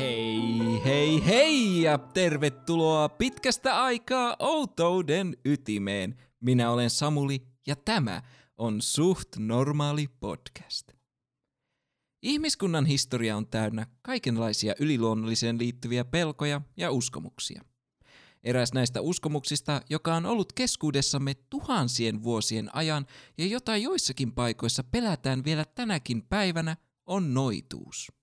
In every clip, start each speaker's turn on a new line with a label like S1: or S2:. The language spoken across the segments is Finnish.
S1: Hei, hei, hei ja tervetuloa pitkästä aikaa outouden ytimeen. Minä olen Samuli ja tämä on Suht Normaali podcast. Ihmiskunnan historia on täynnä kaikenlaisia yliluonnolliseen liittyviä pelkoja ja uskomuksia. Eräs näistä uskomuksista, joka on ollut keskuudessamme tuhansien vuosien ajan ja jota joissakin paikoissa pelätään vielä tänäkin päivänä, on noituus.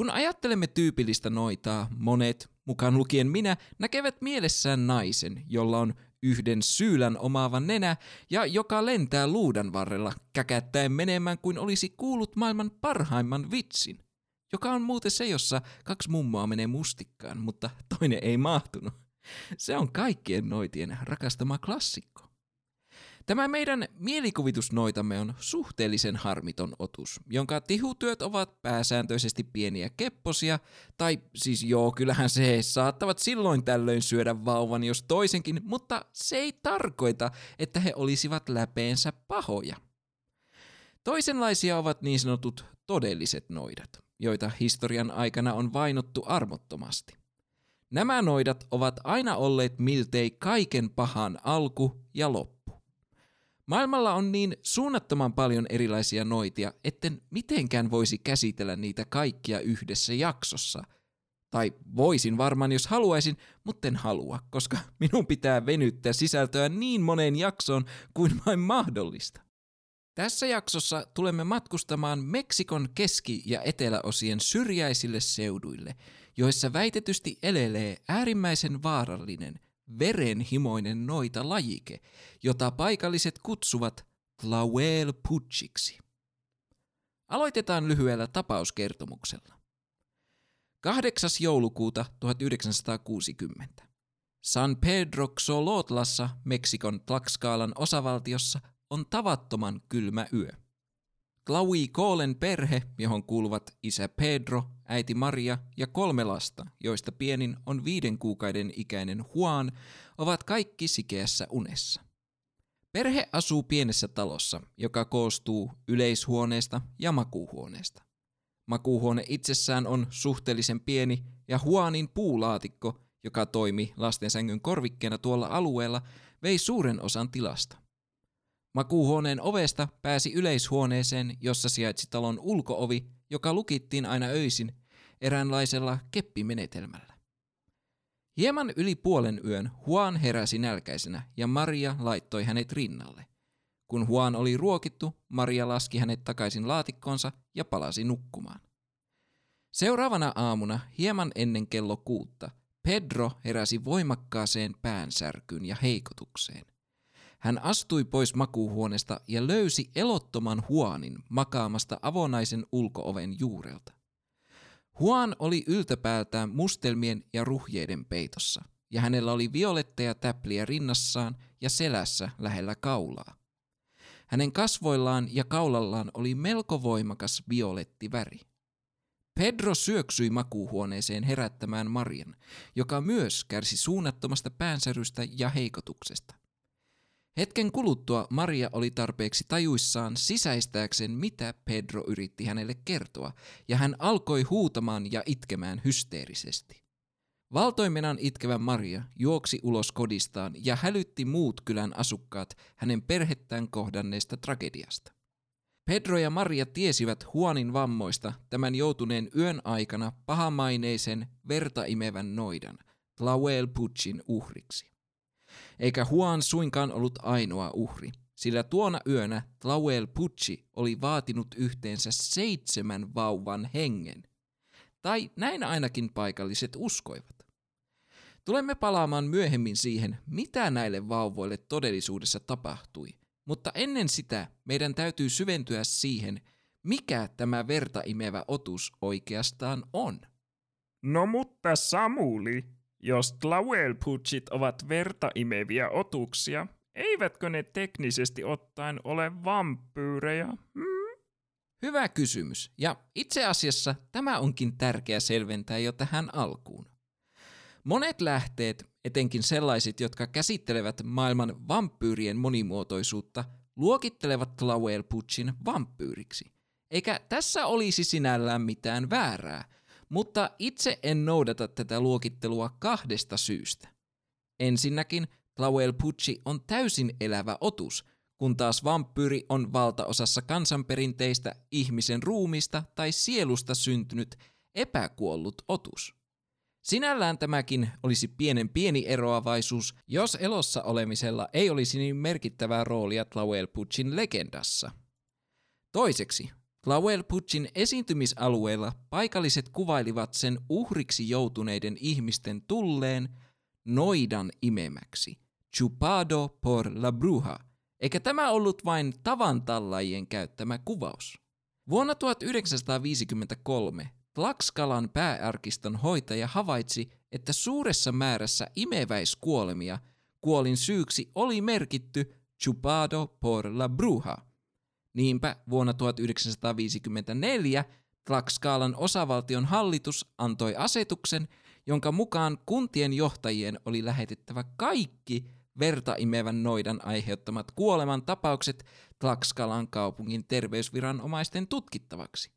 S1: Kun ajattelemme tyypillistä noitaa, monet, mukaan lukien minä, näkevät mielessään naisen, jolla on yhden syylän omaava nenä ja joka lentää luudan varrella, käkättäen menemään kuin olisi kuullut maailman parhaimman vitsin. Joka on muuten se, jossa kaksi mummoa menee mustikkaan, mutta toinen ei mahtunut. Se on kaikkien noitien rakastama klassikko. Tämä meidän mielikuvitusnoitamme on suhteellisen harmiton otus, jonka tihutyöt ovat pääsääntöisesti pieniä kepposia, tai siis joo, kyllähän se saattavat silloin tällöin syödä vauvan jos toisenkin, mutta se ei tarkoita, että he olisivat läpeensä pahoja. Toisenlaisia ovat niin sanotut todelliset noidat, joita historian aikana on vainottu armottomasti. Nämä noidat ovat aina olleet miltei kaiken pahan alku ja loppu. Maailmalla on niin suunnattoman paljon erilaisia noitia, etten mitenkään voisi käsitellä niitä kaikkia yhdessä jaksossa. Tai voisin varmaan, jos haluaisin, mutta en halua, koska minun pitää venyttää sisältöä niin moneen jaksoon kuin vain mahdollista. Tässä jaksossa tulemme matkustamaan Meksikon keski- ja eteläosien syrjäisille seuduille, joissa väitetysti elelee äärimmäisen vaarallinen – verenhimoinen noita lajike, jota paikalliset kutsuvat Tlawel Putsiksi. Aloitetaan lyhyellä tapauskertomuksella. 8. joulukuuta 1960. San Pedro Xolotlassa, Meksikon Tlaxcalan osavaltiossa, on tavattoman kylmä yö. Tlaui Koolen perhe, johon kuuluvat isä Pedro, äiti Maria ja kolme lasta, joista pienin on viiden kuukauden ikäinen Juan, ovat kaikki sikeässä unessa. Perhe asuu pienessä talossa, joka koostuu yleishuoneesta ja makuuhuoneesta. Makuuhuone itsessään on suhteellisen pieni ja Juanin puulaatikko, joka toimi lastensängyn korvikkeena tuolla alueella, vei suuren osan tilasta. Makuuhuoneen ovesta pääsi yleishuoneeseen, jossa sijaitsi talon ulkoovi, joka lukittiin aina öisin eräänlaisella keppimenetelmällä. Hieman yli puolen yön Juan heräsi nälkäisenä ja Maria laittoi hänet rinnalle. Kun Juan oli ruokittu, Maria laski hänet takaisin laatikkonsa ja palasi nukkumaan. Seuraavana aamuna, hieman ennen kello kuutta, Pedro heräsi voimakkaaseen päänsärkyyn ja heikotukseen. Hän astui pois makuuhuoneesta ja löysi elottoman Huanin makaamasta avonaisen ulkooven juurelta. Huan oli yltäpäältään mustelmien ja ruhjeiden peitossa, ja hänellä oli violetteja täpliä rinnassaan ja selässä lähellä kaulaa. Hänen kasvoillaan ja kaulallaan oli melko voimakas violetti väri. Pedro syöksyi makuuhuoneeseen herättämään Marian, joka myös kärsi suunnattomasta päänsärystä ja heikotuksesta. Hetken kuluttua Maria oli tarpeeksi tajuissaan sisäistääkseen, mitä Pedro yritti hänelle kertoa, ja hän alkoi huutamaan ja itkemään hysteerisesti. Valtoimenan itkevä Maria juoksi ulos kodistaan ja hälytti muut kylän asukkaat hänen perhettään kohdanneesta tragediasta. Pedro ja Maria tiesivät Huanin vammoista tämän joutuneen yön aikana pahamaineisen vertaimevän noidan, Tlauel Puchin uhriksi. Eikä Juan suinkaan ollut ainoa uhri, sillä tuona yönä Tlauel Pucci oli vaatinut yhteensä seitsemän vauvan hengen. Tai näin ainakin paikalliset uskoivat. Tulemme palaamaan myöhemmin siihen, mitä näille vauvoille todellisuudessa tapahtui, mutta ennen sitä meidän täytyy syventyä siihen, mikä tämä verta imevä otus oikeastaan on.
S2: No mutta Samuli, jos Tlauelputsit ovat verta imeviä otuksia, eivätkö ne teknisesti ottaen ole vampyyrejä? Hmm?
S1: Hyvä kysymys, ja itse asiassa tämä onkin tärkeä selventää jo tähän alkuun. Monet lähteet, etenkin sellaiset, jotka käsittelevät maailman vampyyrien monimuotoisuutta, luokittelevat Tlauelputsin vampyyriksi. Eikä tässä olisi sinällään mitään väärää – Mutta itse en noudata tätä luokittelua kahdesta syystä. Ensinnäkin Tlauel Pucci on täysin elävä otus, kun taas vampyyri on valtaosassa kansanperinteistä ihmisen ruumista tai sielusta syntynyt epäkuollut otus. Sinällään tämäkin olisi pienen pieni eroavaisuus, jos elossa olemisella ei olisi niin merkittävää roolia Tlauel Puccin legendassa. Toiseksi, Tlauel Puccin esiintymisalueella paikalliset kuvailivat sen uhriksi joutuneiden ihmisten tulleen noidan imemäksi, chupado por la bruja, eikä tämä ollut vain tavantallajien käyttämä kuvaus. Vuonna 1953 Tlaxcalan pääarkiston hoitaja havaitsi, että suuressa määrässä imeväiskuolemia kuolin syyksi oli merkitty chupado por la bruja. Niinpä vuonna 1954 Tlaxcalan osavaltion hallitus antoi asetuksen, jonka mukaan kuntien johtajien oli lähetettävä kaikki verta imevän noidan aiheuttamat kuoleman tapaukset Tlaxcalan kaupungin terveysviranomaisten tutkittavaksi.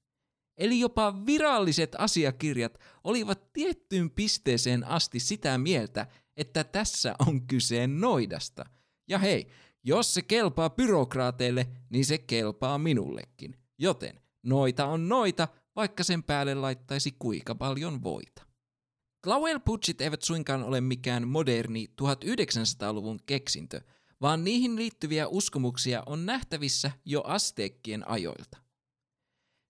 S1: Eli jopa viralliset asiakirjat olivat tiettyyn pisteeseen asti sitä mieltä, että tässä on kyse noidasta. Ja hei, jos se kelpaa byrokraateille, niin se kelpaa minullekin. Joten noita on noita, vaikka sen päälle laittaisi kuinka paljon voita. Clauel Putchit eivät suinkaan ole mikään moderni 1900-luvun keksintö, vaan niihin liittyviä uskomuksia on nähtävissä jo asteekkien ajoilta.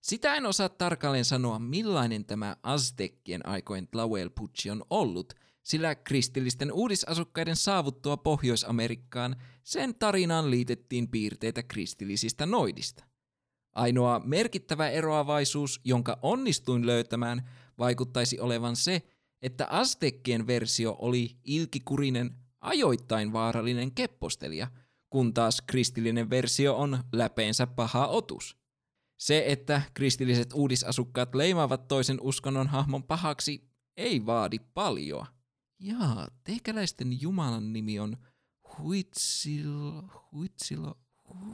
S1: Sitä en osaa tarkalleen sanoa, millainen tämä Aztekkien aikojen Tlahuelpuchi on ollut, sillä kristillisten uudisasukkaiden saavuttua Pohjois-Amerikkaan sen tarinaan liitettiin piirteitä kristillisistä noidista. Ainoa merkittävä eroavaisuus, jonka onnistuin löytämään, vaikuttaisi olevan se, että Aztekkien versio oli ilkikurinen, ajoittain vaarallinen keppostelija, kun taas kristillinen versio on läpeensä paha otus – se, että kristilliset uudisasukkaat leimaavat toisen uskonnon hahmon pahaksi, ei vaadi paljon. Jaa, teikäläisten Jumalan nimi on Huitsilo, Huitsilo,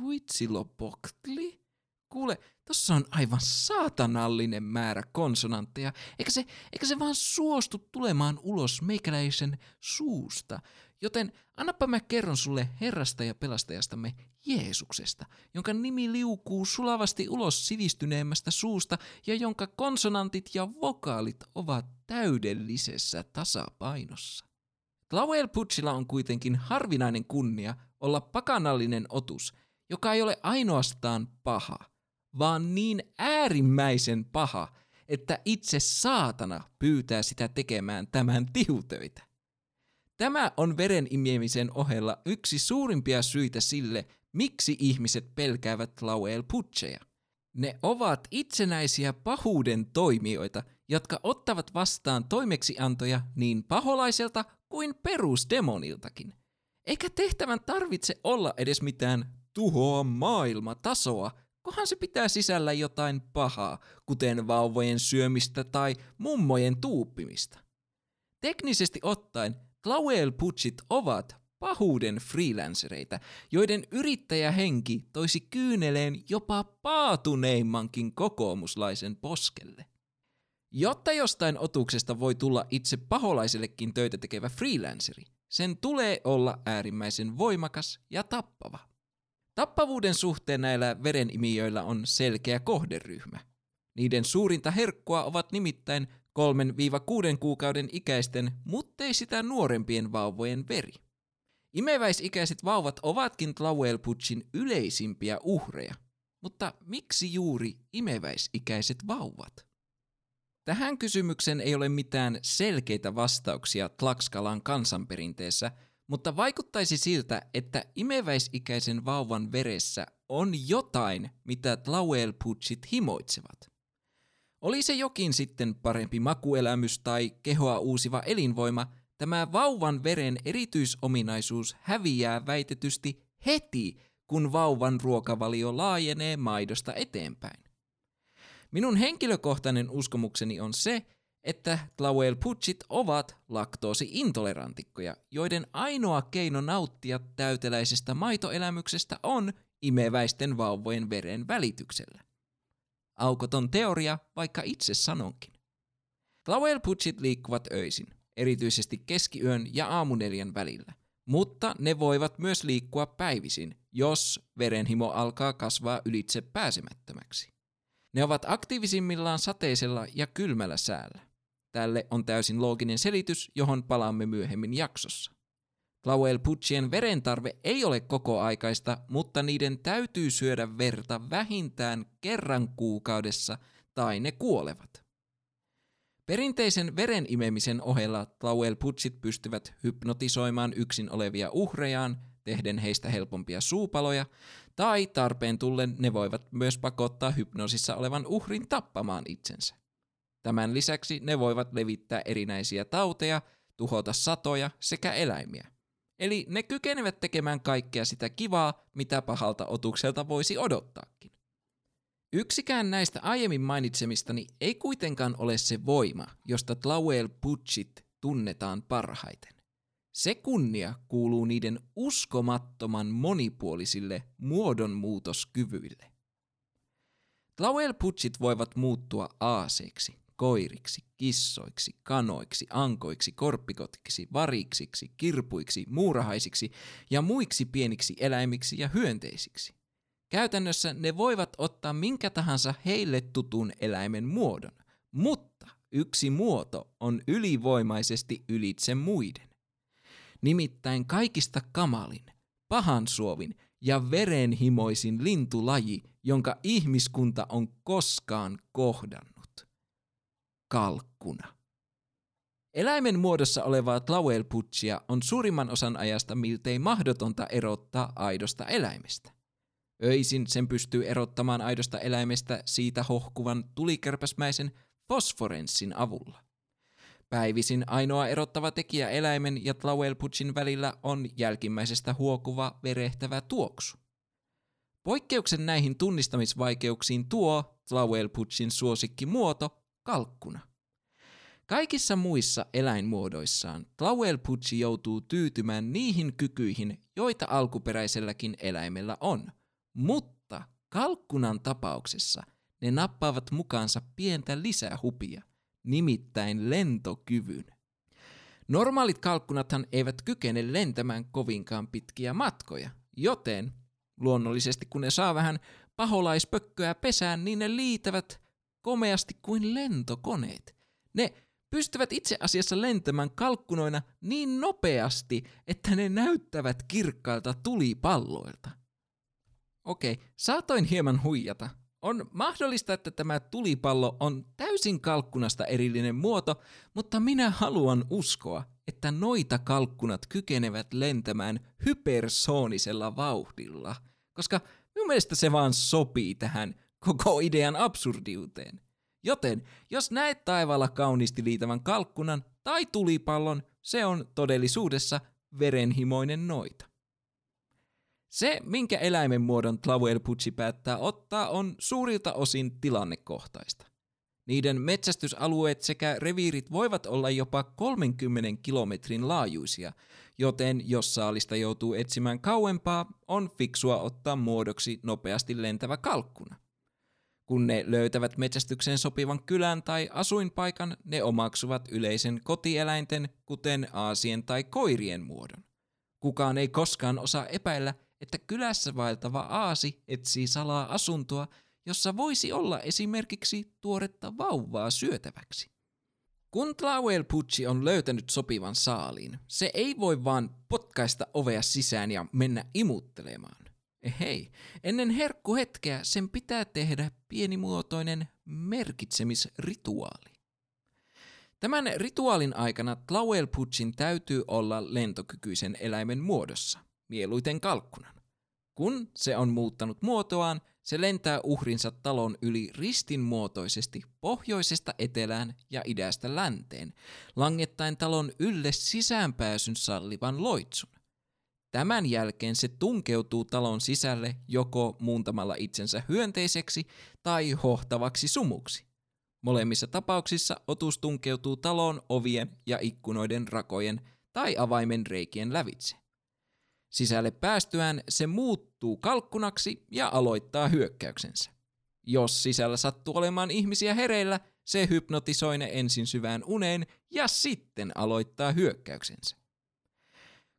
S1: Huitsilopoktli? Kuule, tossa on aivan saatanallinen määrä konsonantteja, eikä se, eikä se vaan suostu tulemaan ulos meikäläisen suusta. Joten annapa mä kerron sulle Herrasta ja pelastajastamme Jeesuksesta, jonka nimi liukuu sulavasti ulos sivistyneemmästä suusta ja jonka konsonantit ja vokaalit ovat täydellisessä tasapainossa. Tlauel Putsilla on kuitenkin harvinainen kunnia olla pakanallinen otus, joka ei ole ainoastaan paha, vaan niin äärimmäisen paha, että itse saatana pyytää sitä tekemään tämän tihutöitä. Tämä on veren imiemisen ohella yksi suurimpia syitä sille, miksi ihmiset pelkäävät Lauel Putcheja. Ne ovat itsenäisiä pahuuden toimijoita, jotka ottavat vastaan toimeksiantoja niin paholaiselta kuin perusdemoniltakin. Eikä tehtävän tarvitse olla edes mitään tuhoa maailmatasoa, kohan se pitää sisällä jotain pahaa, kuten vauvojen syömistä tai mummojen tuuppimista. Teknisesti ottaen Clauel Putchit ovat pahuuden freelancereita, joiden yrittäjähenki toisi kyyneleen jopa paatuneimmankin kokoomuslaisen poskelle. Jotta jostain otuksesta voi tulla itse paholaisellekin töitä tekevä freelanceri, sen tulee olla äärimmäisen voimakas ja tappava. Tappavuuden suhteen näillä verenimijöillä on selkeä kohderyhmä. Niiden suurinta herkkua ovat nimittäin 3-6 kuukauden ikäisten, muttei sitä nuorempien vauvojen veri. Imeväisikäiset vauvat ovatkin Tlauelputsin yleisimpiä uhreja, mutta miksi juuri imeväisikäiset vauvat? Tähän kysymykseen ei ole mitään selkeitä vastauksia Tlaxcalan kansanperinteessä, mutta vaikuttaisi siltä, että imeväisikäisen vauvan veressä on jotain, mitä Tlauelputsit himoitsevat. Oli se jokin sitten parempi makuelämys tai kehoa uusiva elinvoima – Tämä vauvan veren erityisominaisuus häviää väitetysti heti, kun vauvan ruokavalio laajenee maidosta eteenpäin. Minun henkilökohtainen uskomukseni on se, että Tlauel Putchit ovat laktoosi-intolerantikkoja, joiden ainoa keino nauttia täyteläisestä maitoelämyksestä on imeväisten vauvojen veren välityksellä. Aukoton teoria, vaikka itse sanonkin. Tlahuelpuchit liikkuvat öisin, erityisesti keskiyön ja aamuneljän välillä, mutta ne voivat myös liikkua päivisin, jos verenhimo alkaa kasvaa ylitse pääsemättömäksi. Ne ovat aktiivisimmillaan sateisella ja kylmällä säällä. Tälle on täysin looginen selitys, johon palaamme myöhemmin jaksossa. Tlahuelpuchien verentarve ei ole kokoaikaista, mutta niiden täytyy syödä verta vähintään kerran kuukaudessa tai ne kuolevat. Perinteisen veren imemisen ohella Tlahuelpuchit pystyvät hypnotisoimaan yksin olevia uhrejaan, tehden heistä helpompia suupaloja, tai tarpeen tullen ne voivat myös pakottaa hypnoosissa olevan uhrin tappamaan itsensä. Tämän lisäksi ne voivat levittää erinäisiä tauteja, tuhota satoja sekä eläimiä. Eli ne kykenevät tekemään kaikkea sitä kivaa, mitä pahalta otukselta voisi odottaakin. Yksikään näistä aiemmin mainitsemistani ei kuitenkaan ole se voima, josta Tlauel Putchit tunnetaan parhaiten. Se kunnia kuuluu niiden uskomattoman monipuolisille muodonmuutoskyvyille. Tlauel Putchit voivat muuttua aaseiksi, koiriksi, kissoiksi, kanoiksi, ankoiksi, korppikotiksi, variksiksi, kirpuiksi, muurahaisiksi ja muiksi pieniksi eläimiksi ja hyönteisiksi. Käytännössä ne voivat ottaa minkä tahansa heille tutun eläimen muodon, mutta yksi muoto on ylivoimaisesti ylitse muiden. Nimittäin kaikista kamalin, pahan suovin ja verenhimoisin lintulaji, jonka ihmiskunta on koskaan kohdannut. Kalkkuna. Eläimen muodossa olevaa tlauelputsia on suurimman osan ajasta miltei mahdotonta erottaa aidosta eläimestä. Öisin sen pystyy erottamaan aidosta eläimestä siitä hohkuvan tulikärpäsmäisen fosforenssin avulla. Päivisin ainoa erottava tekijä eläimen ja Tlauelputsin välillä on jälkimmäisestä huokuva verehtävä tuoksu. Poikkeuksen näihin tunnistamisvaikeuksiin tuo Tlauelputsin suosikki muoto kalkkuna. Kaikissa muissa eläinmuodoissaan Tlauelputsi joutuu tyytymään niihin kykyihin, joita alkuperäiselläkin eläimellä on – mutta kalkkunan tapauksessa ne nappaavat mukaansa pientä lisähupia, nimittäin lentokyvyn. Normaalit kalkkunathan eivät kykene lentämään kovinkaan pitkiä matkoja, joten luonnollisesti kun ne saa vähän paholaispökköä pesään, niin ne liitävät komeasti kuin lentokoneet. Ne pystyvät itse asiassa lentämään kalkkunoina niin nopeasti, että ne näyttävät kirkkailta tulipalloilta. Okei, saatoin hieman huijata. On mahdollista, että tämä tulipallo on täysin kalkkunasta erillinen muoto, mutta minä haluan uskoa, että noita kalkkunat kykenevät lentämään hypersoonisella vauhdilla, koska minun mielestä se vaan sopii tähän koko idean absurdiuteen. Joten, jos näet taivaalla kauniisti liitävän kalkkunan tai tulipallon, se on todellisuudessa verenhimoinen noita. Se, minkä eläimen muodon Tlavuelputsi päättää ottaa, on suurilta osin tilannekohtaista. Niiden metsästysalueet sekä reviirit voivat olla jopa 30 kilometrin laajuisia, joten jos saalista joutuu etsimään kauempaa, on fiksua ottaa muodoksi nopeasti lentävä kalkkuna. Kun ne löytävät metsästykseen sopivan kylän tai asuinpaikan, ne omaksuvat yleisen kotieläinten, kuten aasien tai koirien muodon. Kukaan ei koskaan osaa epäillä, että kylässä vaeltava aasi etsii salaa asuntoa, jossa voisi olla esimerkiksi tuoretta vauvaa syötäväksi. Kun Tlauel Pucci on löytänyt sopivan saaliin, se ei voi vaan potkaista ovea sisään ja mennä imuttelemaan. Hei, ennen herkkuhetkeä sen pitää tehdä pienimuotoinen merkitsemisrituaali. Tämän rituaalin aikana Tlauel Puccin täytyy olla lentokykyisen eläimen muodossa mieluiten kalkkunan. Kun se on muuttanut muotoaan, se lentää uhrinsa talon yli ristinmuotoisesti pohjoisesta etelään ja idästä länteen, langettaen talon ylle sisäänpääsyn sallivan loitsun. Tämän jälkeen se tunkeutuu talon sisälle joko muuntamalla itsensä hyönteiseksi tai hohtavaksi sumuksi. Molemmissa tapauksissa otus tunkeutuu talon ovien ja ikkunoiden rakojen tai avaimen reikien lävitse. Sisälle päästyään se muuttuu kalkkunaksi ja aloittaa hyökkäyksensä. Jos sisällä sattuu olemaan ihmisiä hereillä, Se hypnotisoi ne ensin syvään uneen ja sitten aloittaa hyökkäyksensä.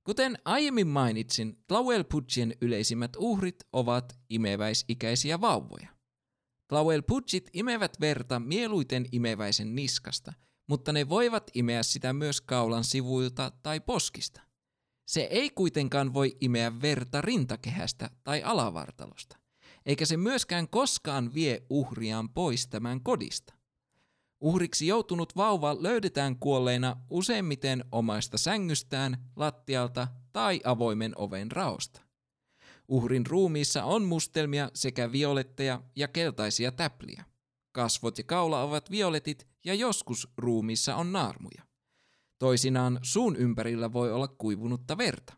S1: Kuten aiemmin mainitsin, Tlauelputsien yleisimmät uhrit ovat imeväisikäisiä vauvoja. Tlauelputsit imevät verta mieluiten imeväisen niskasta, mutta ne voivat imeä sitä myös kaulan sivuilta tai poskista. Se ei kuitenkaan voi imeä verta rintakehästä tai alavartalosta, eikä se myöskään koskaan vie uhriaan pois tämän kodista. Uhriksi joutunut vauva löydetään kuolleena useimmiten omaista sängystään, lattialta tai avoimen oven raosta. Uhrin ruumiissa on mustelmia sekä violetteja ja keltaisia täpliä. Kasvot ja kaula ovat violetit ja joskus ruumiissa on naarmuja. Toisinaan suun ympärillä voi olla kuivunutta verta.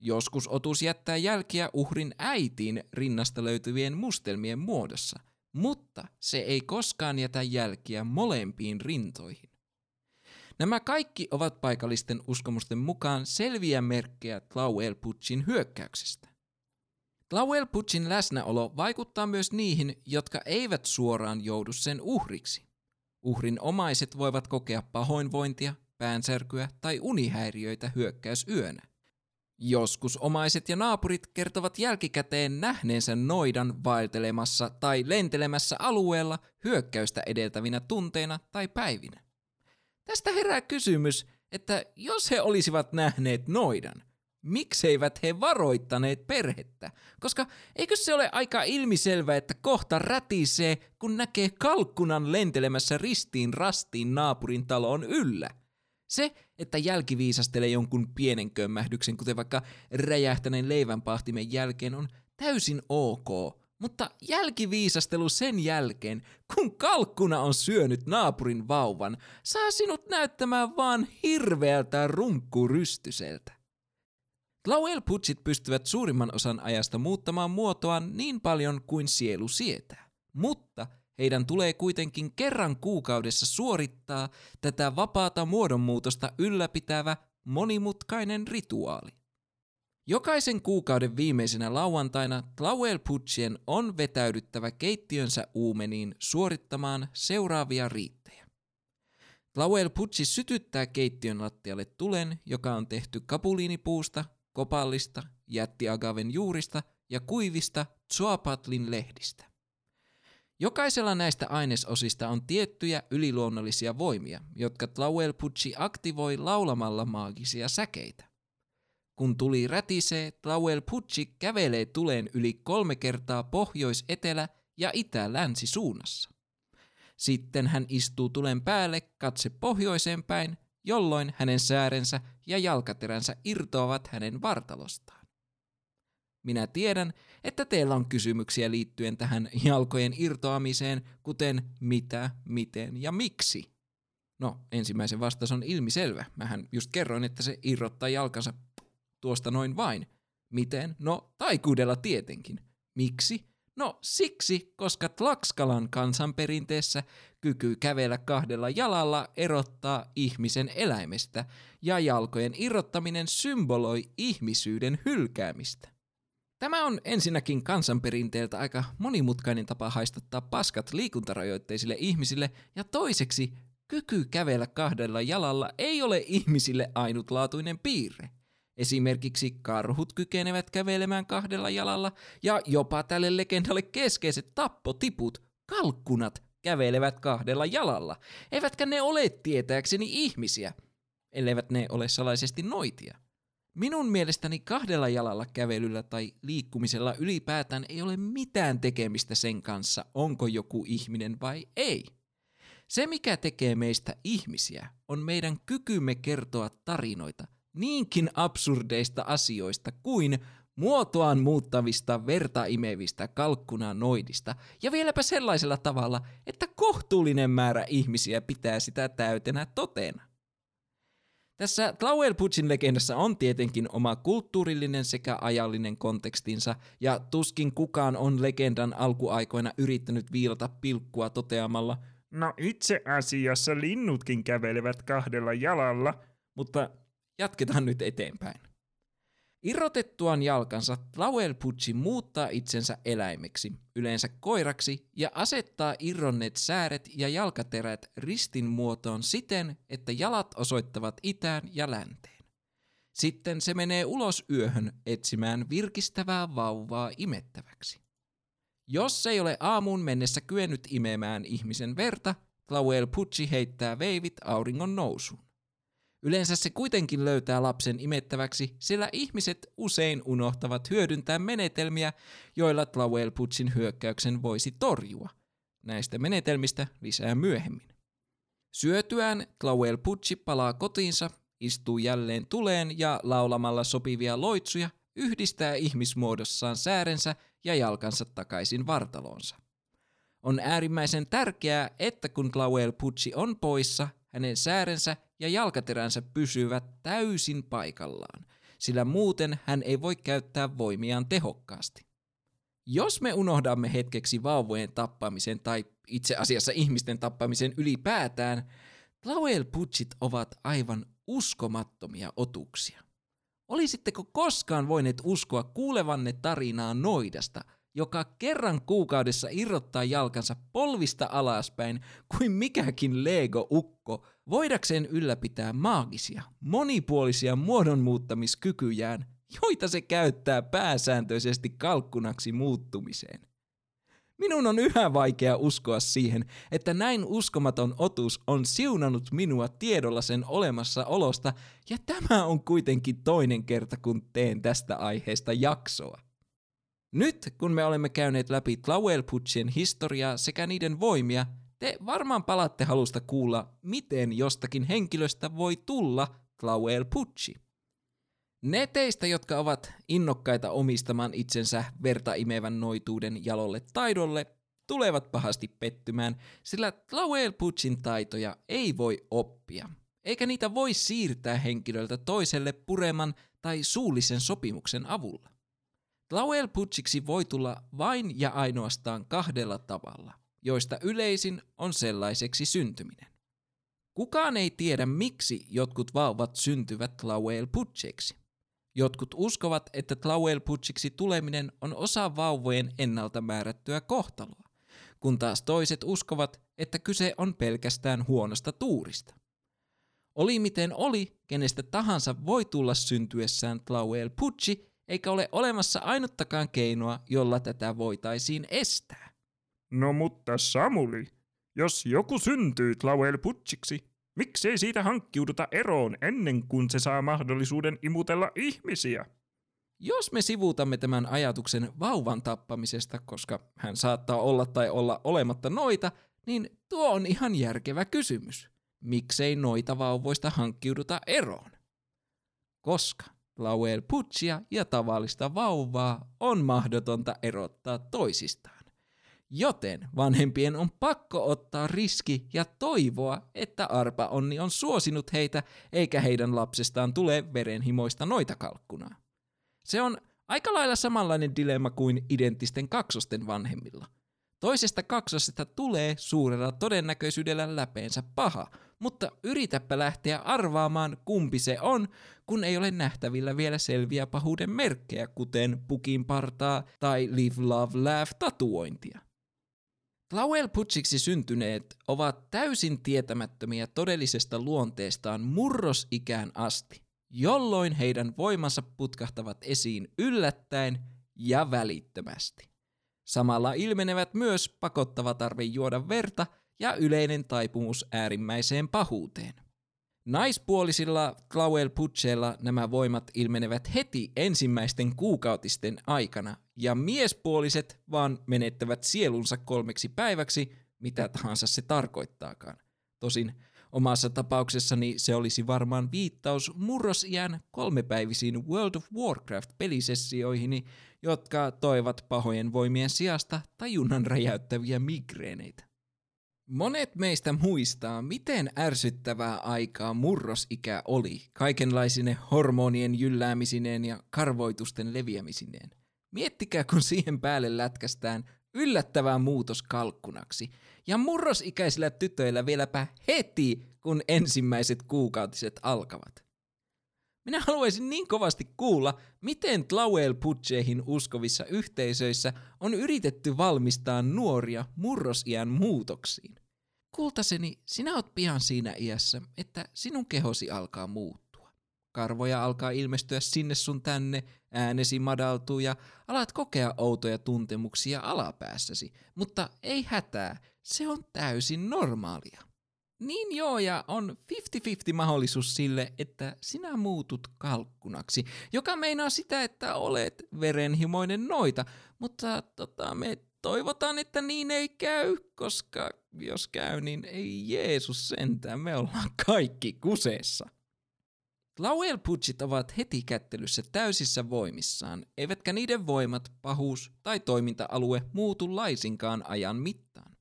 S1: Joskus otus jättää jälkiä uhrin äitiin rinnasta löytyvien mustelmien muodossa, mutta se ei koskaan jätä jälkiä molempiin rintoihin. Nämä kaikki ovat paikallisten uskomusten mukaan selviä merkkejä Tlauelputsin hyökkäyksestä. Tlauelputsin läsnäolo vaikuttaa myös niihin, jotka eivät suoraan joudu sen uhriksi. Uhrin omaiset voivat kokea pahoinvointia, päänsärkyä tai unihäiriöitä hyökkäysyönä. Joskus omaiset ja naapurit kertovat jälkikäteen nähneensä noidan vaeltelemassa tai lentelemässä alueella hyökkäystä edeltävinä tunteina tai päivinä. Tästä herää kysymys, että jos he olisivat nähneet noidan, mikseivät he varoittaneet perhettä? Koska eikö se ole aika ilmiselvä, että kohta rätisee, kun näkee kalkkunan lentelemässä ristiin rastiin naapurin taloon yllä? Se, että jälkiviisastelee jonkun pienen kömmähdyksen, kuten vaikka räjähtäneen leivänpahtimen jälkeen, on täysin ok. Mutta jälkiviisastelu sen jälkeen, kun kalkkuna on syönyt naapurin vauvan, saa sinut näyttämään vaan hirveältä runkkurystyseltä. Tlauelputsit pystyvät suurimman osan ajasta muuttamaan muotoaan niin paljon kuin sielu sietää. Mutta heidän tulee kuitenkin kerran kuukaudessa suorittaa tätä vapaata muodonmuutosta ylläpitävä monimutkainen rituaali. Jokaisen kuukauden viimeisenä lauantaina Tlauelputsien on vetäydyttävä keittiönsä uumeniin suorittamaan seuraavia riittejä. Tlauelputsi sytyttää keittiön lattialle tulen, joka on tehty kapuliinipuusta, kopallista, jättiagaven juurista ja kuivista Tsuapatlin lehdistä. Jokaisella näistä ainesosista on tiettyjä yliluonnollisia voimia, jotka Tlauelputsi aktivoi laulamalla maagisia säkeitä. Kun tuli rätisee, Tlauelputsi kävelee tuleen yli kolme kertaa pohjois-etelä- ja itä-länsi suunnassa. Sitten hän istuu tulen päälle katse pohjoiseen päin jolloin hänen säärensä ja jalkateränsä irtoavat hänen vartalostaan. Minä tiedän, että teillä on kysymyksiä liittyen tähän jalkojen irtoamiseen, kuten mitä, miten ja miksi. No, ensimmäisen vastaus on ilmiselvä. Mähän just kerroin, että se irrottaa jalkansa tuosta noin vain. Miten? No, taikuudella tietenkin. Miksi? No siksi, koska Tlaxcalan kansanperinteessä kyky kävellä kahdella jalalla erottaa ihmisen eläimestä ja jalkojen irrottaminen symboloi ihmisyyden hylkäämistä. Tämä on ensinnäkin kansanperinteeltä aika monimutkainen tapa haistattaa paskat liikuntarajoitteisille ihmisille ja toiseksi kyky kävellä kahdella jalalla ei ole ihmisille ainutlaatuinen piirre – Esimerkiksi karhut kykenevät kävelemään kahdella jalalla ja jopa tälle legendalle keskeiset tappotiput, kalkkunat, kävelevät kahdella jalalla. Eivätkä ne ole tietääkseni ihmisiä, elleivät ne ole salaisesti noitia. Minun mielestäni kahdella jalalla kävelyllä tai liikkumisella ylipäätään ei ole mitään tekemistä sen kanssa, onko joku ihminen vai ei. Se, mikä tekee meistä ihmisiä, on meidän kykymme kertoa tarinoita – niinkin absurdeista asioista kuin muotoaan muuttavista vertaimevistä kalkkunanoidista, ja vieläpä sellaisella tavalla, että kohtuullinen määrä ihmisiä pitää sitä täytenä totena. Tässä Tlauelputsin legendassa on tietenkin oma kulttuurillinen sekä ajallinen kontekstinsa, ja tuskin kukaan on legendan alkuaikoina yrittänyt viilata pilkkua toteamalla,
S2: no itse asiassa linnutkin kävelevät kahdella jalalla,
S1: mutta Jatketaan nyt eteenpäin. Irrotettuaan jalkansa, Tlauelputsi muuttaa itsensä eläimeksi, yleensä koiraksi, ja asettaa irronneet sääret ja jalkaterät ristin muotoon siten, että jalat osoittavat itään ja länteen. Sitten se menee ulos yöhön etsimään virkistävää vauvaa imettäväksi. Jos se ei ole aamuun mennessä kyennyt imemään ihmisen verta, Tlauelputsi heittää veivit auringon nousuun. Yleensä se kuitenkin löytää lapsen imettäväksi, sillä ihmiset usein unohtavat hyödyntää menetelmiä, joilla Tlauelputsin hyökkäyksen voisi torjua. Näistä menetelmistä lisää myöhemmin. Syötyään Tlauelputsi palaa kotiinsa, istuu jälleen tuleen ja laulamalla sopivia loitsuja yhdistää ihmismuodossaan säärensä ja jalkansa takaisin vartaloonsa. On äärimmäisen tärkeää, että kun Tlauelputsi on poissa, hänen säärensä ja jalkateränsä pysyvät täysin paikallaan, sillä muuten hän ei voi käyttää voimiaan tehokkaasti. Jos me unohdamme hetkeksi vauvojen tappamisen tai itse asiassa ihmisten tappamisen ylipäätään, Tlauelputsit ovat aivan uskomattomia otuksia. Olisitteko koskaan voineet uskoa kuulevanne tarinaa noidasta, joka kerran kuukaudessa irrottaa jalkansa polvista alaspäin kuin mikäkin Lego-ukko, voidakseen ylläpitää maagisia, monipuolisia muodonmuuttamiskykyjään, joita se käyttää pääsääntöisesti kalkkunaksi muuttumiseen. Minun on yhä vaikea uskoa siihen, että näin uskomaton otus on siunannut minua tiedolla sen olemassaolosta, ja tämä on kuitenkin toinen kerta, kun teen tästä aiheesta jaksoa. Nyt, kun me olemme käyneet läpi Tlauelputsien historiaa sekä niiden voimia, te varmaan palatte halusta kuulla, miten jostakin henkilöstä voi tulla Tlauelputsi. Ne teistä, jotka ovat innokkaita omistamaan itsensä vertaimevän noituuden jalolle taidolle, tulevat pahasti pettymään, sillä Tlauelputsin taitoja ei voi oppia, eikä niitä voi siirtää henkilöltä toiselle pureman tai suullisen sopimuksen avulla. Tlauelputsiksi voi tulla vain ja ainoastaan kahdella tavalla, joista yleisin on sellaiseksi syntyminen. Kukaan ei tiedä, miksi jotkut vauvat syntyvät Tlauelputseiksi. Jotkut uskovat, että Tlauelputsiksi tuleminen on osa vauvojen ennalta määrättyä kohtaloa, kun taas toiset uskovat, että kyse on pelkästään huonosta tuurista. Oli miten oli, kenestä tahansa voi tulla syntyessään Tlauelputsi, eikä ole olemassa ainuttakaan keinoa, jolla tätä voitaisiin estää.
S2: No mutta Samuli, jos joku syntyy Tlauelputsiksi, miksei siitä hankkiuduta eroon ennen kuin se saa mahdollisuuden imutella ihmisiä?
S1: Jos me sivuutamme tämän ajatuksen vauvan tappamisesta, koska hän saattaa olla tai olla olematta noita, niin tuo on ihan järkevä kysymys. Miksei noita vauvoista hankkiuduta eroon? Koska Lauel Putsia ja tavallista vauvaa on mahdotonta erottaa toisistaan. Joten vanhempien on pakko ottaa riski ja toivoa, että arpa onni on suosinut heitä, eikä heidän lapsestaan tule verenhimoista noita kalkkunaa. Se on aika lailla samanlainen dilemma kuin identtisten kaksosten vanhemmilla. Toisesta kaksosesta tulee suurella todennäköisyydellä läpeensä paha, mutta yritäpä lähteä arvaamaan, kumpi se on, kun ei ole nähtävillä vielä selviä pahuuden merkkejä, kuten pukin partaa tai live, love, laugh tatuointia. Tlauel putsiksi syntyneet ovat täysin tietämättömiä todellisesta luonteestaan murrosikään asti, jolloin heidän voimansa putkahtavat esiin yllättäen ja välittömästi. Samalla ilmenevät myös pakottava tarve juoda verta ja yleinen taipumus äärimmäiseen pahuuteen. Naispuolisilla Clauel Putseilla nämä voimat ilmenevät heti ensimmäisten kuukautisten aikana, ja miespuoliset vaan menettävät sielunsa kolmeksi päiväksi, mitä tahansa se tarkoittaakaan. Tosin omassa tapauksessani se olisi varmaan viittaus murrosiän kolmepäivisiin World of Warcraft-pelisessioihini, jotka toivat pahojen voimien sijasta tajunnan räjäyttäviä migreeneitä. Monet meistä muistaa, miten ärsyttävää aikaa murrosikä oli, kaikenlaisine hormonien jylläämisineen ja karvoitusten leviämisineen. Miettikää, kun siihen päälle lätkästään yllättävää muutos kalkkunaksi, ja murrosikäisillä tytöillä vieläpä heti, kun ensimmäiset kuukautiset alkavat. Minä haluaisin niin kovasti kuulla, miten Tlauel Putcheihin uskovissa yhteisöissä on yritetty valmistaa nuoria murrosiän muutoksiin. Kultaseni, sinä oot pian siinä iässä, että sinun kehosi alkaa muuttua. Karvoja alkaa ilmestyä sinne sun tänne, äänesi madaltuu ja alat kokea outoja tuntemuksia alapäässäsi, mutta ei hätää, se on täysin normaalia. Niin joo, ja on 50-50 mahdollisuus sille, että sinä muutut kalkkunaksi, joka meinaa sitä, että olet verenhimoinen noita, mutta tota, me toivotaan, että niin ei käy, koska jos käy, niin ei Jeesus sentään, me ollaan kaikki kuseessa. Lauel Putsit ovat heti kättelyssä täysissä voimissaan, eivätkä niiden voimat, pahuus tai toiminta-alue muutu laisinkaan ajan mittaan.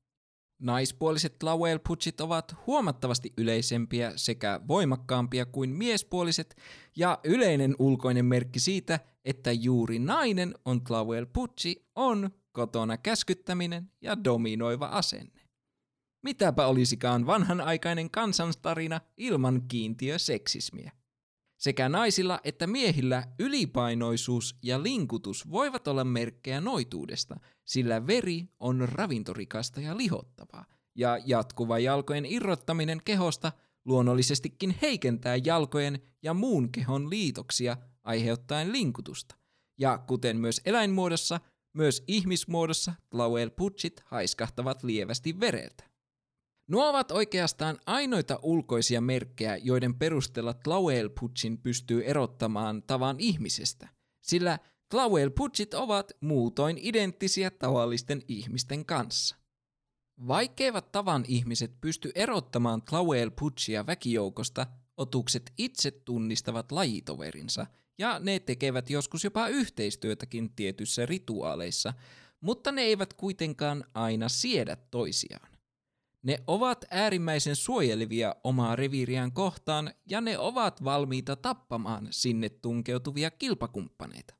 S1: Naispuoliset Lauel Putsit ovat huomattavasti yleisempiä sekä voimakkaampia kuin miespuoliset, ja yleinen ulkoinen merkki siitä, että juuri nainen on Tlauel Putsi, on kotona käskyttäminen ja dominoiva asenne. Mitäpä olisikaan vanhanaikainen kansanstarina ilman kiintiöseksismiä. Sekä naisilla että miehillä ylipainoisuus ja linkutus voivat olla merkkejä noituudesta, sillä veri on ravintorikasta ja lihottavaa, ja jatkuva jalkojen irrottaminen kehosta luonnollisestikin heikentää jalkojen ja muun kehon liitoksia aiheuttaen linkutusta. Ja kuten myös eläinmuodossa, myös ihmismuodossa Tlauel putsit haiskahtavat lievästi vereltä. Nuo ovat oikeastaan ainoita ulkoisia merkkejä, joiden perusteella Tlauel putsin pystyy erottamaan tavan ihmisestä, sillä Tlauel putsit ovat muutoin identtisiä tavallisten ihmisten kanssa. Vaikkeivat tavan ihmiset pysty erottamaan Tlauel putsia väkijoukosta, otukset itse tunnistavat lajitoverinsa, ja ne tekevät joskus jopa yhteistyötäkin tietyissä rituaaleissa, mutta ne eivät kuitenkaan aina siedä toisiaan. Ne ovat äärimmäisen suojelevia omaa reviiriään kohtaan ja ne ovat valmiita tappamaan sinne tunkeutuvia kilpakumppaneita.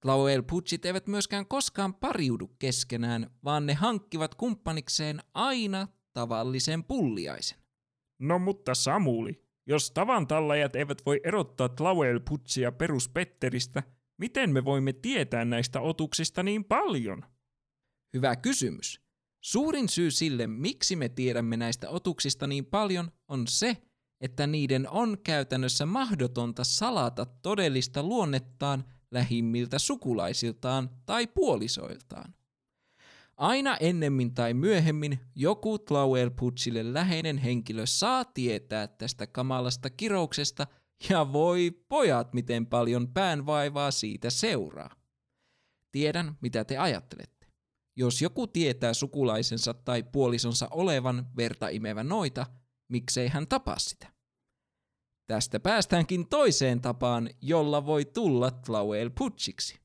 S1: Tlauel Putsit eivät myöskään koskaan pariudu keskenään, vaan ne hankkivat kumppanikseen aina tavallisen pulliaisen.
S2: No mutta Samuli, jos tavan tallajat eivät voi erottaa Tlauel Putsia peruspetteristä, miten me voimme tietää näistä otuksista niin paljon?
S1: Hyvä kysymys. Suurin syy sille, miksi me tiedämme näistä otuksista niin paljon, on se, että niiden on käytännössä mahdotonta salata todellista luonnettaan lähimmiltä sukulaisiltaan tai puolisoiltaan. Aina ennemmin tai myöhemmin joku Tlauel Putsille läheinen henkilö saa tietää tästä kamalasta kirouksesta ja voi pojat miten paljon päänvaivaa siitä seuraa. Tiedän, mitä te ajattelette. Jos joku tietää sukulaisensa tai puolisonsa olevan verta imevä noita, miksei hän tapaa sitä? Tästä päästäänkin toiseen tapaan, jolla voi tulla Tlauel Putsiksi.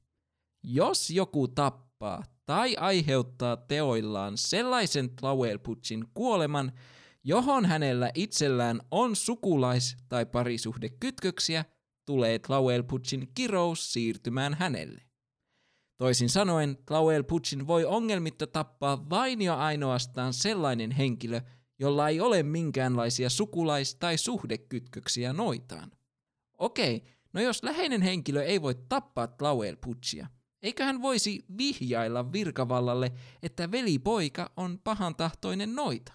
S1: Jos joku tappaa tai aiheuttaa teoillaan sellaisen Tlauel Putsin kuoleman, johon hänellä itsellään on sukulais- tai parisuhdekytköksiä, tulee Tlauel Putsin kirous siirtymään hänelle. Toisin sanoen, Tlauel Putsin voi ongelmitta tappaa vain ja ainoastaan sellainen henkilö, jolla ei ole minkäänlaisia sukulais- tai suhdekytköksiä noitaan. Okei, no jos läheinen henkilö ei voi tappaa Tlauel Putsia, eikö hän voisi vihjailla virkavallalle, että velipoika on pahantahtoinen noita?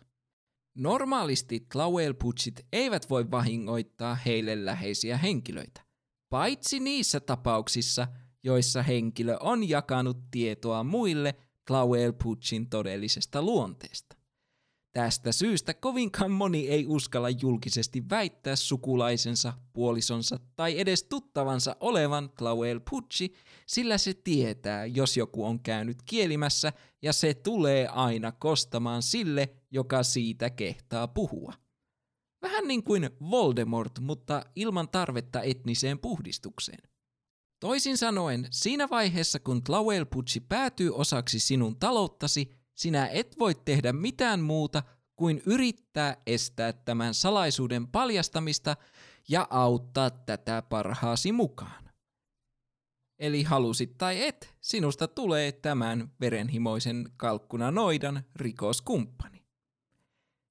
S1: Normaalisti Tlauel Putsit eivät voi vahingoittaa heille läheisiä henkilöitä, paitsi niissä tapauksissa, joissa henkilö on jakanut tietoa muille Tlauel Putsin todellisesta luonteesta. Tästä syystä kovinkaan moni ei uskalla julkisesti väittää sukulaisensa, puolisonsa tai edes tuttavansa olevan Tlauel Pucci, sillä se tietää, jos joku on käynyt kielimässä ja se tulee aina kostamaan sille, joka siitä kehtaa puhua. Vähän niin kuin Voldemort, mutta ilman tarvetta etniseen puhdistukseen. Toisin sanoen, siinä vaiheessa kun Tlauel Pucci päätyy osaksi sinun talouttasi, sinä et voi tehdä mitään muuta kuin yrittää estää tämän salaisuuden paljastamista ja auttaa tätä parhaasi mukaan. Eli halusit tai et, sinusta tulee tämän verenhimoisen kalkkuna noidan rikoskumppani.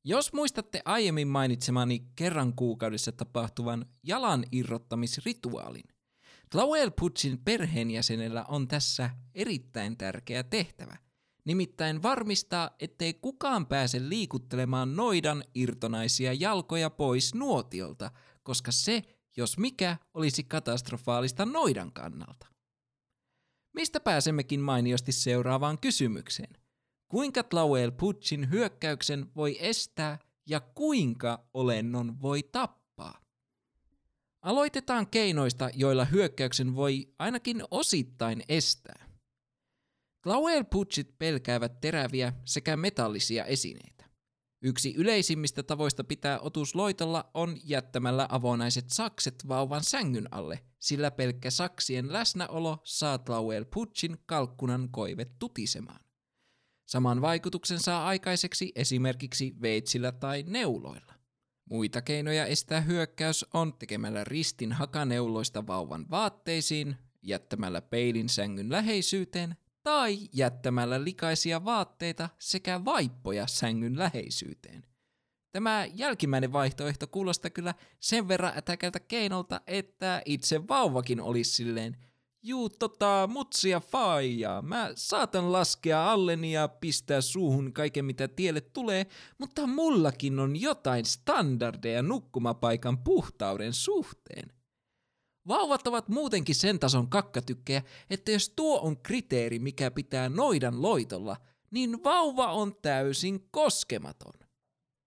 S1: Jos muistatte aiemmin mainitsemani kerran kuukaudessa tapahtuvan jalan irrottamisrituaalin, Tlauel Putsin perheenjäsenellä on tässä erittäin tärkeä tehtävä. Nimittäin varmistaa, ettei kukaan pääse liikuttelemaan noidan irtonaisia jalkoja pois nuotiolta, koska se, jos mikä, olisi katastrofaalista noidan kannalta. Mistä pääsemmekin mainiosti seuraavaan kysymykseen. Kuinka Tlauel Putsin hyökkäyksen voi estää ja kuinka olennon voi tappaa? Aloitetaan keinoista, joilla hyökkäyksen voi ainakin osittain estää. Tlauel Putsit pelkäävät teräviä sekä metallisia esineitä. Yksi yleisimmistä tavoista pitää otus loitolla on jättämällä avonaiset sakset vauvan sängyn alle, sillä pelkkä saksien läsnäolo saa Tlauel Putsin kalkkunan koivet tutisemaan. Saman vaikutuksen saa aikaiseksi esimerkiksi veitsillä tai neuloilla. Muita keinoja estää hyökkäys on tekemällä ristin hakaneuloista vauvan vaatteisiin, jättämällä peilin sängyn läheisyyteen tai jättämällä likaisia vaatteita sekä vaippoja sängyn läheisyyteen. Tämä jälkimmäinen vaihtoehto kuulostaa kyllä sen verran ätäkältä keinolta, että itse vauvakin olisi silleen, juu tota mutsia faijaa, mä saatan laskea alleni ja pistää suuhun kaiken mitä tielle tulee, mutta mullakin on jotain standardeja nukkumapaikan puhtauden suhteen. Vauvat ovat muutenkin sen tason kakkatykkejä, että jos tuo on kriteeri, mikä pitää noidan loitolla, niin vauva on täysin koskematon.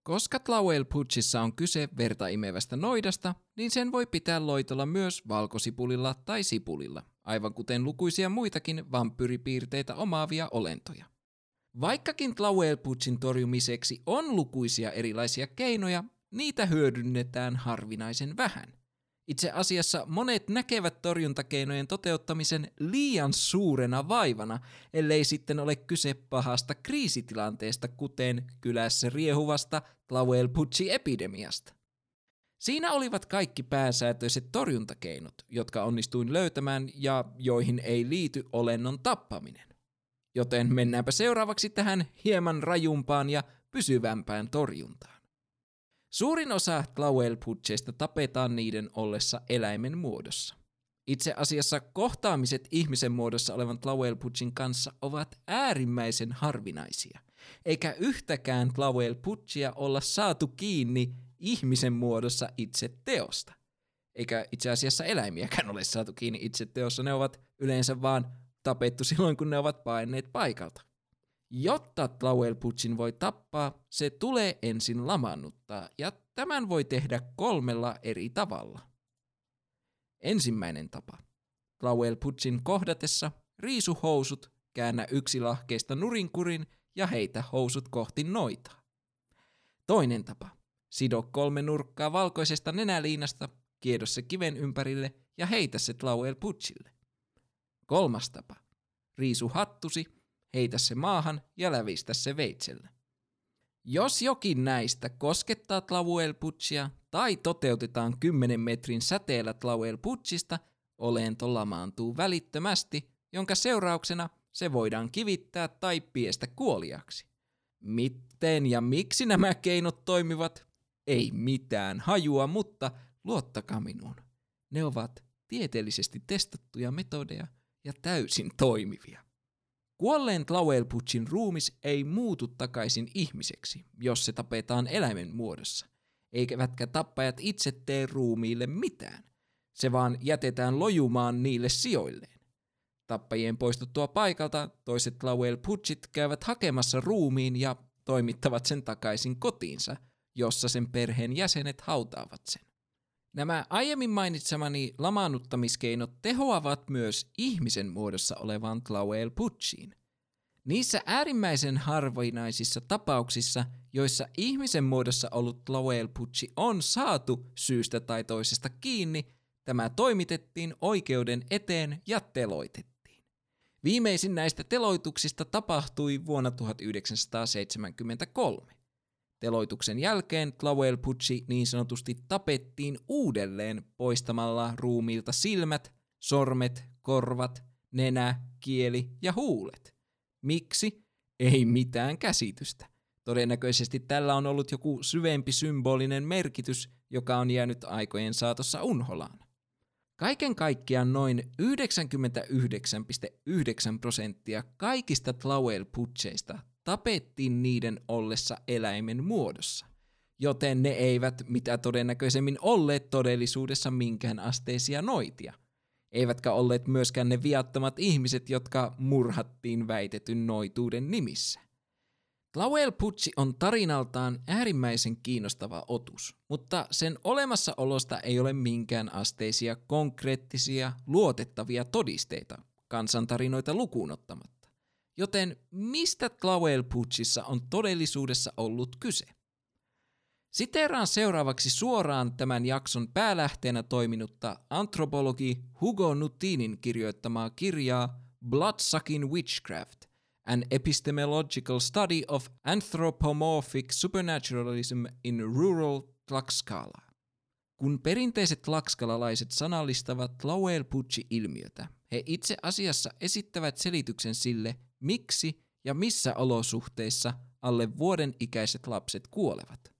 S1: Koska Tlauel Putsissa on kyse verta imevästä noidasta, niin sen voi pitää loitolla myös valkosipulilla tai sipulilla, aivan kuten lukuisia muitakin vampyripiirteitä omaavia olentoja. Vaikkakin Tlauel Putsin torjumiseksi on lukuisia erilaisia keinoja, niitä hyödynnetään harvinaisen vähän. Itse asiassa monet näkevät torjuntakeinojen toteuttamisen liian suurena vaivana, ellei sitten ole kyse pahasta kriisitilanteesta, kuten kylässä riehuvasta Tlauel Pucci-epidemiasta. Siinä olivat kaikki pääsäätöiset torjuntakeinot, jotka onnistuin löytämään ja joihin ei liity olennon tappaminen. Joten mennäänpä seuraavaksi tähän hieman rajumpaan ja pysyvämpään torjuntaan. Suurin osa Tlauel-putseista tapetaan niiden ollessa eläimen muodossa. Itse asiassa kohtaamiset ihmisen muodossa olevan Tlauel-putsin kanssa ovat äärimmäisen harvinaisia, eikä yhtäkään Tlauel-putsia olla saatu kiinni ihmisen muodossa itse teosta. Eikä itse asiassa eläimiäkään ole saatu kiinni itse teossa, ne ovat yleensä vaan tapettu silloin, kun ne ovat paineet paikalta. Jotta Tlauel-putsin voi tappaa, se tulee ensin lamannuttaa, ja tämän voi tehdä kolmella eri tavalla. Ensimmäinen tapa. Tlauel-putsin kohdatessa riisu housut, käännä yksi lahkeista nurinkurin ja heitä housut kohti noitaa. Toinen tapa. Sido kolme nurkkaa valkoisesta nenäliinasta, kiedo se kiven ympärille ja heitä se Tlauel-putsille. Kolmas tapa. Riisu hattusi, heitä se maahan ja lävistä se veitsellä. Jos jokin näistä koskettaa Tlauel Putsia tai toteutetaan 10 metrin säteellä Tlauel Putsista, olento lamaantuu välittömästi, jonka seurauksena se voidaan kivittää tai piestä kuoliaksi. Miten ja miksi nämä keinot toimivat? Ei mitään hajua, mutta luottakaa minuun. Ne ovat tieteellisesti testattuja metodeja ja täysin toimivia. Kuolleen Tlauelputsin ruumis ei muutu takaisin ihmiseksi, jos se tapetaan eläimen muodossa, eivätkä tappajat itse tee ruumiille mitään. Se vaan jätetään lojumaan niille sijoilleen. Tappajien poistuttua paikalta toiset Tlauel-putsit käyvät hakemassa ruumiin ja toimittavat sen takaisin kotiinsa, jossa sen perheen jäsenet hautaavat sen. Nämä aiemmin mainitsemani lamaannuttamiskeinot tehoavat myös ihmisen muodossa olevaan Tlauel Putsiin. Niissä äärimmäisen harvinaisissa tapauksissa, joissa ihmisen muodossa ollut Tlauel Putsi on saatu syystä tai toisesta kiinni, tämä toimitettiin oikeuden eteen ja teloitettiin. Viimeisin näistä teloituksista tapahtui vuonna 1973. Teloituksen jälkeen Tlauel Putsi niin sanotusti tapettiin uudelleen poistamalla ruumiilta silmät, sormet, korvat, nenä, kieli ja huulet. Miksi? Ei mitään käsitystä. Todennäköisesti tällä on ollut joku syvempi symbolinen merkitys, joka on jäänyt aikojen saatossa unholaan. Kaiken kaikkiaan noin 99,9 prosenttia kaikista Tlauel-putseista tapettiin niiden ollessa eläimen muodossa, joten ne eivät mitä todennäköisemmin olleet todellisuudessa minkään asteisia noitia, eivätkä olleet myöskään ne viattomat ihmiset, jotka murhattiin väitetyn noituuden nimissä. Tlauel Putsi on tarinaltaan äärimmäisen kiinnostava otus, mutta sen olemassaolosta ei ole minkään asteisia konkreettisia, luotettavia todisteita, kansantarinoita lukuun ottamatta. Joten mistä Tlauel Putsissa on todellisuudessa ollut kyse? Siteeraan seuraavaksi suoraan tämän jakson päälähteenä toiminutta antropologi Hugo Nutinin kirjoittamaa kirjaa Bloodsucking Witchcraft – An Epistemological Study of Anthropomorphic Supernaturalism in Rural Tlaxcala. Kun perinteiset tlaxcalalaiset sanallistavat Lowell ilmiötä he itse asiassa esittävät selityksen sille, miksi ja missä olosuhteissa alle vuoden ikäiset lapset kuolevat.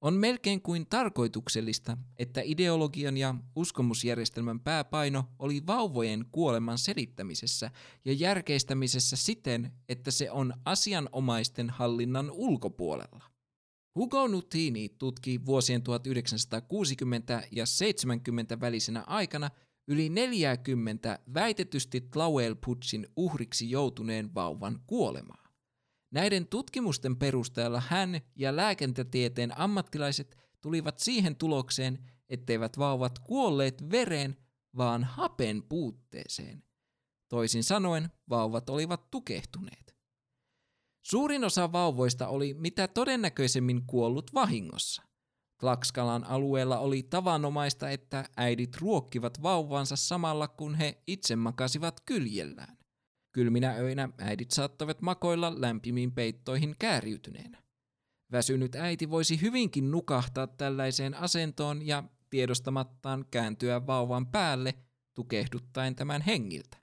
S1: On melkein kuin tarkoituksellista, että ideologian ja uskomusjärjestelmän pääpaino oli vauvojen kuoleman selittämisessä ja järkeistämisessä siten, että se on asianomaisten hallinnan ulkopuolella. Hugo Nutini tutki vuosien 1960 ja 70 välisenä aikana yli 40 väitetysti Tlauel-putsin uhriksi joutuneen vauvan kuolemaa. Näiden tutkimusten perusteella hän ja lääkentätieteen ammattilaiset tulivat siihen tulokseen, etteivät vauvat kuolleet vereen, vaan hapen puutteeseen. Toisin sanoen, vauvat olivat tukehtuneet. Suurin osa vauvoista oli mitä todennäköisemmin kuollut vahingossa. Klakskalan alueella oli tavanomaista, että äidit ruokkivat vauvansa samalla kun he itse makasivat kyljellään. Kylminä öinä äidit saattavat makoilla lämpimiin peittoihin kääriytyneenä. Väsynyt äiti voisi hyvinkin nukahtaa tällaiseen asentoon ja tiedostamattaan kääntyä vauvan päälle, tukehduttaen tämän hengiltä.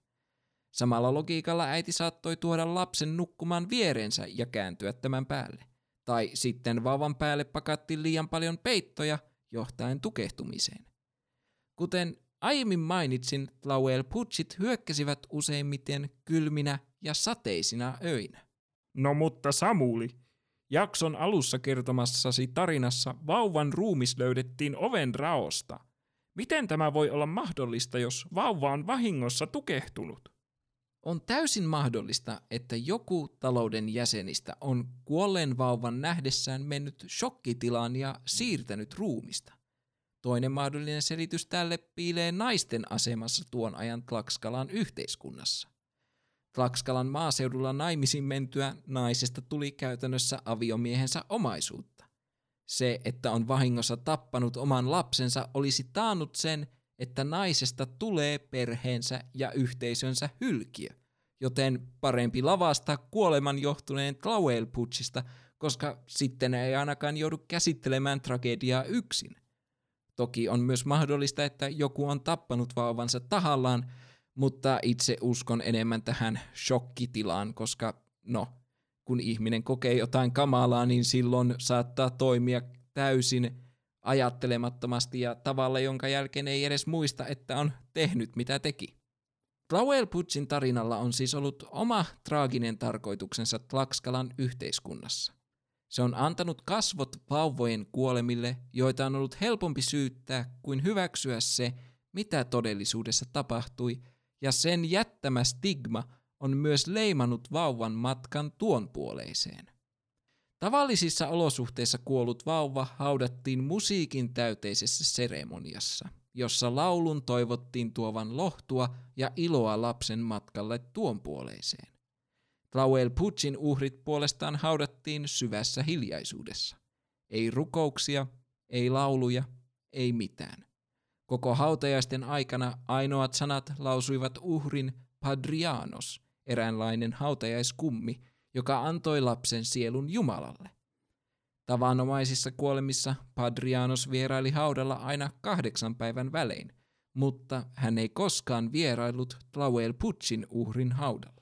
S1: Samalla logiikalla äiti saattoi tuoda lapsen nukkumaan viereensä ja kääntyä tämän päälle. Tai sitten vauvan päälle pakattiin liian paljon peittoja, johtaen tukehtumiseen. Kuten Aiemmin mainitsin, Tlauel Putsit hyökkäsivät useimmiten kylminä ja sateisina öinä.
S2: No mutta Samuli, jakson alussa kertomassasi tarinassa vauvan ruumis löydettiin oven raosta. Miten tämä voi olla mahdollista, jos vauva on vahingossa tukehtunut?
S1: On täysin mahdollista, että joku talouden jäsenistä on kuolleen vauvan nähdessään mennyt shokkitilaan ja siirtänyt ruumista. Toinen mahdollinen selitys tälle piilee naisten asemassa tuon ajan Tlaxcalan yhteiskunnassa. Tlaxcalan maaseudulla naimisiin mentyä naisesta tuli käytännössä aviomiehensä omaisuutta. Se, että on vahingossa tappanut oman lapsensa, olisi taannut sen, että naisesta tulee perheensä ja yhteisönsä hylkiö, joten parempi lavasta kuoleman johtuneen tlauel koska sitten ei ainakaan joudu käsittelemään tragediaa yksin. Toki on myös mahdollista, että joku on tappanut vauvansa tahallaan, mutta itse uskon enemmän tähän shokkitilaan, koska no, kun ihminen kokee jotain kamalaa, niin silloin saattaa toimia täysin ajattelemattomasti ja tavalla, jonka jälkeen ei edes muista, että on tehnyt mitä teki. Tlauel Putsin tarinalla on siis ollut oma traaginen tarkoituksensa Tlaxcalan yhteiskunnassa. Se on antanut kasvot vauvojen kuolemille, joita on ollut helpompi syyttää kuin hyväksyä se, mitä todellisuudessa tapahtui, ja sen jättämä stigma on myös leimannut vauvan matkan tuon puoleiseen. Tavallisissa olosuhteissa kuollut vauva haudattiin musiikin täyteisessä seremoniassa, jossa laulun toivottiin tuovan lohtua ja iloa lapsen matkalle tuon puoleiseen. Tlauel Putsin uhrit puolestaan haudattiin syvässä hiljaisuudessa. Ei rukouksia, ei lauluja, ei mitään. Koko hautajaisten aikana ainoat sanat lausuivat uhrin Padrianos, eräänlainen hautajaiskummi, joka antoi lapsen sielun Jumalalle. Tavanomaisissa kuolemissa Padrianos vieraili haudalla aina kahdeksan päivän välein, mutta hän ei koskaan vierailut Tlauel Putsin uhrin haudalla.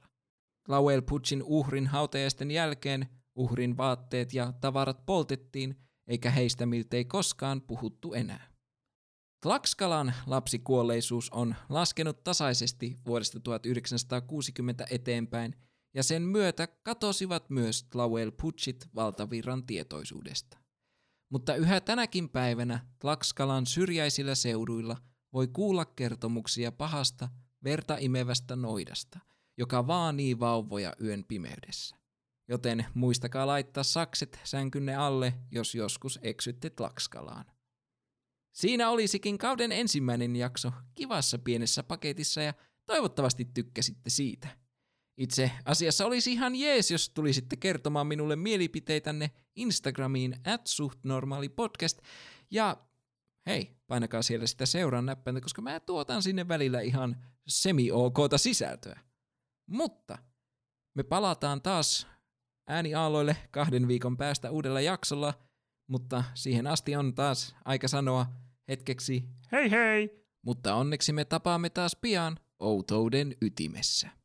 S1: Lawel Putsin uhrin hautajaisten jälkeen Uhrin vaatteet ja tavarat poltettiin, eikä heistä miltei koskaan puhuttu enää. Tlaxcalan lapsikuolleisuus on laskenut tasaisesti vuodesta 1960 eteenpäin, ja sen myötä katosivat myös Tlauel Putschit valtavirran tietoisuudesta. Mutta yhä tänäkin päivänä Tlaxcalan syrjäisillä seuduilla voi kuulla kertomuksia pahasta, verta imevästä noidasta, joka vaanii vauvoja yön pimeydessä. Joten muistakaa laittaa sakset sänkynne alle, jos joskus eksytte Tlaxcalaan. Siinä olisikin kauden ensimmäinen jakso kivassa pienessä paketissa ja toivottavasti tykkäsitte siitä. Itse asiassa olisi ihan jees, jos tulisitte kertomaan minulle mielipiteitänne Instagramiin at suhtnormaalipodcast. Ja hei, painakaa siellä sitä seuran näppäintä, koska mä tuotan sinne välillä ihan semi-okta sisältöä. Mutta me palataan taas ääniaaloille kahden viikon päästä uudella jaksolla, mutta siihen asti on taas aika sanoa hetkeksi
S2: Hei hei!
S1: mutta onneksi me tapaamme taas pian outouden ytimessä.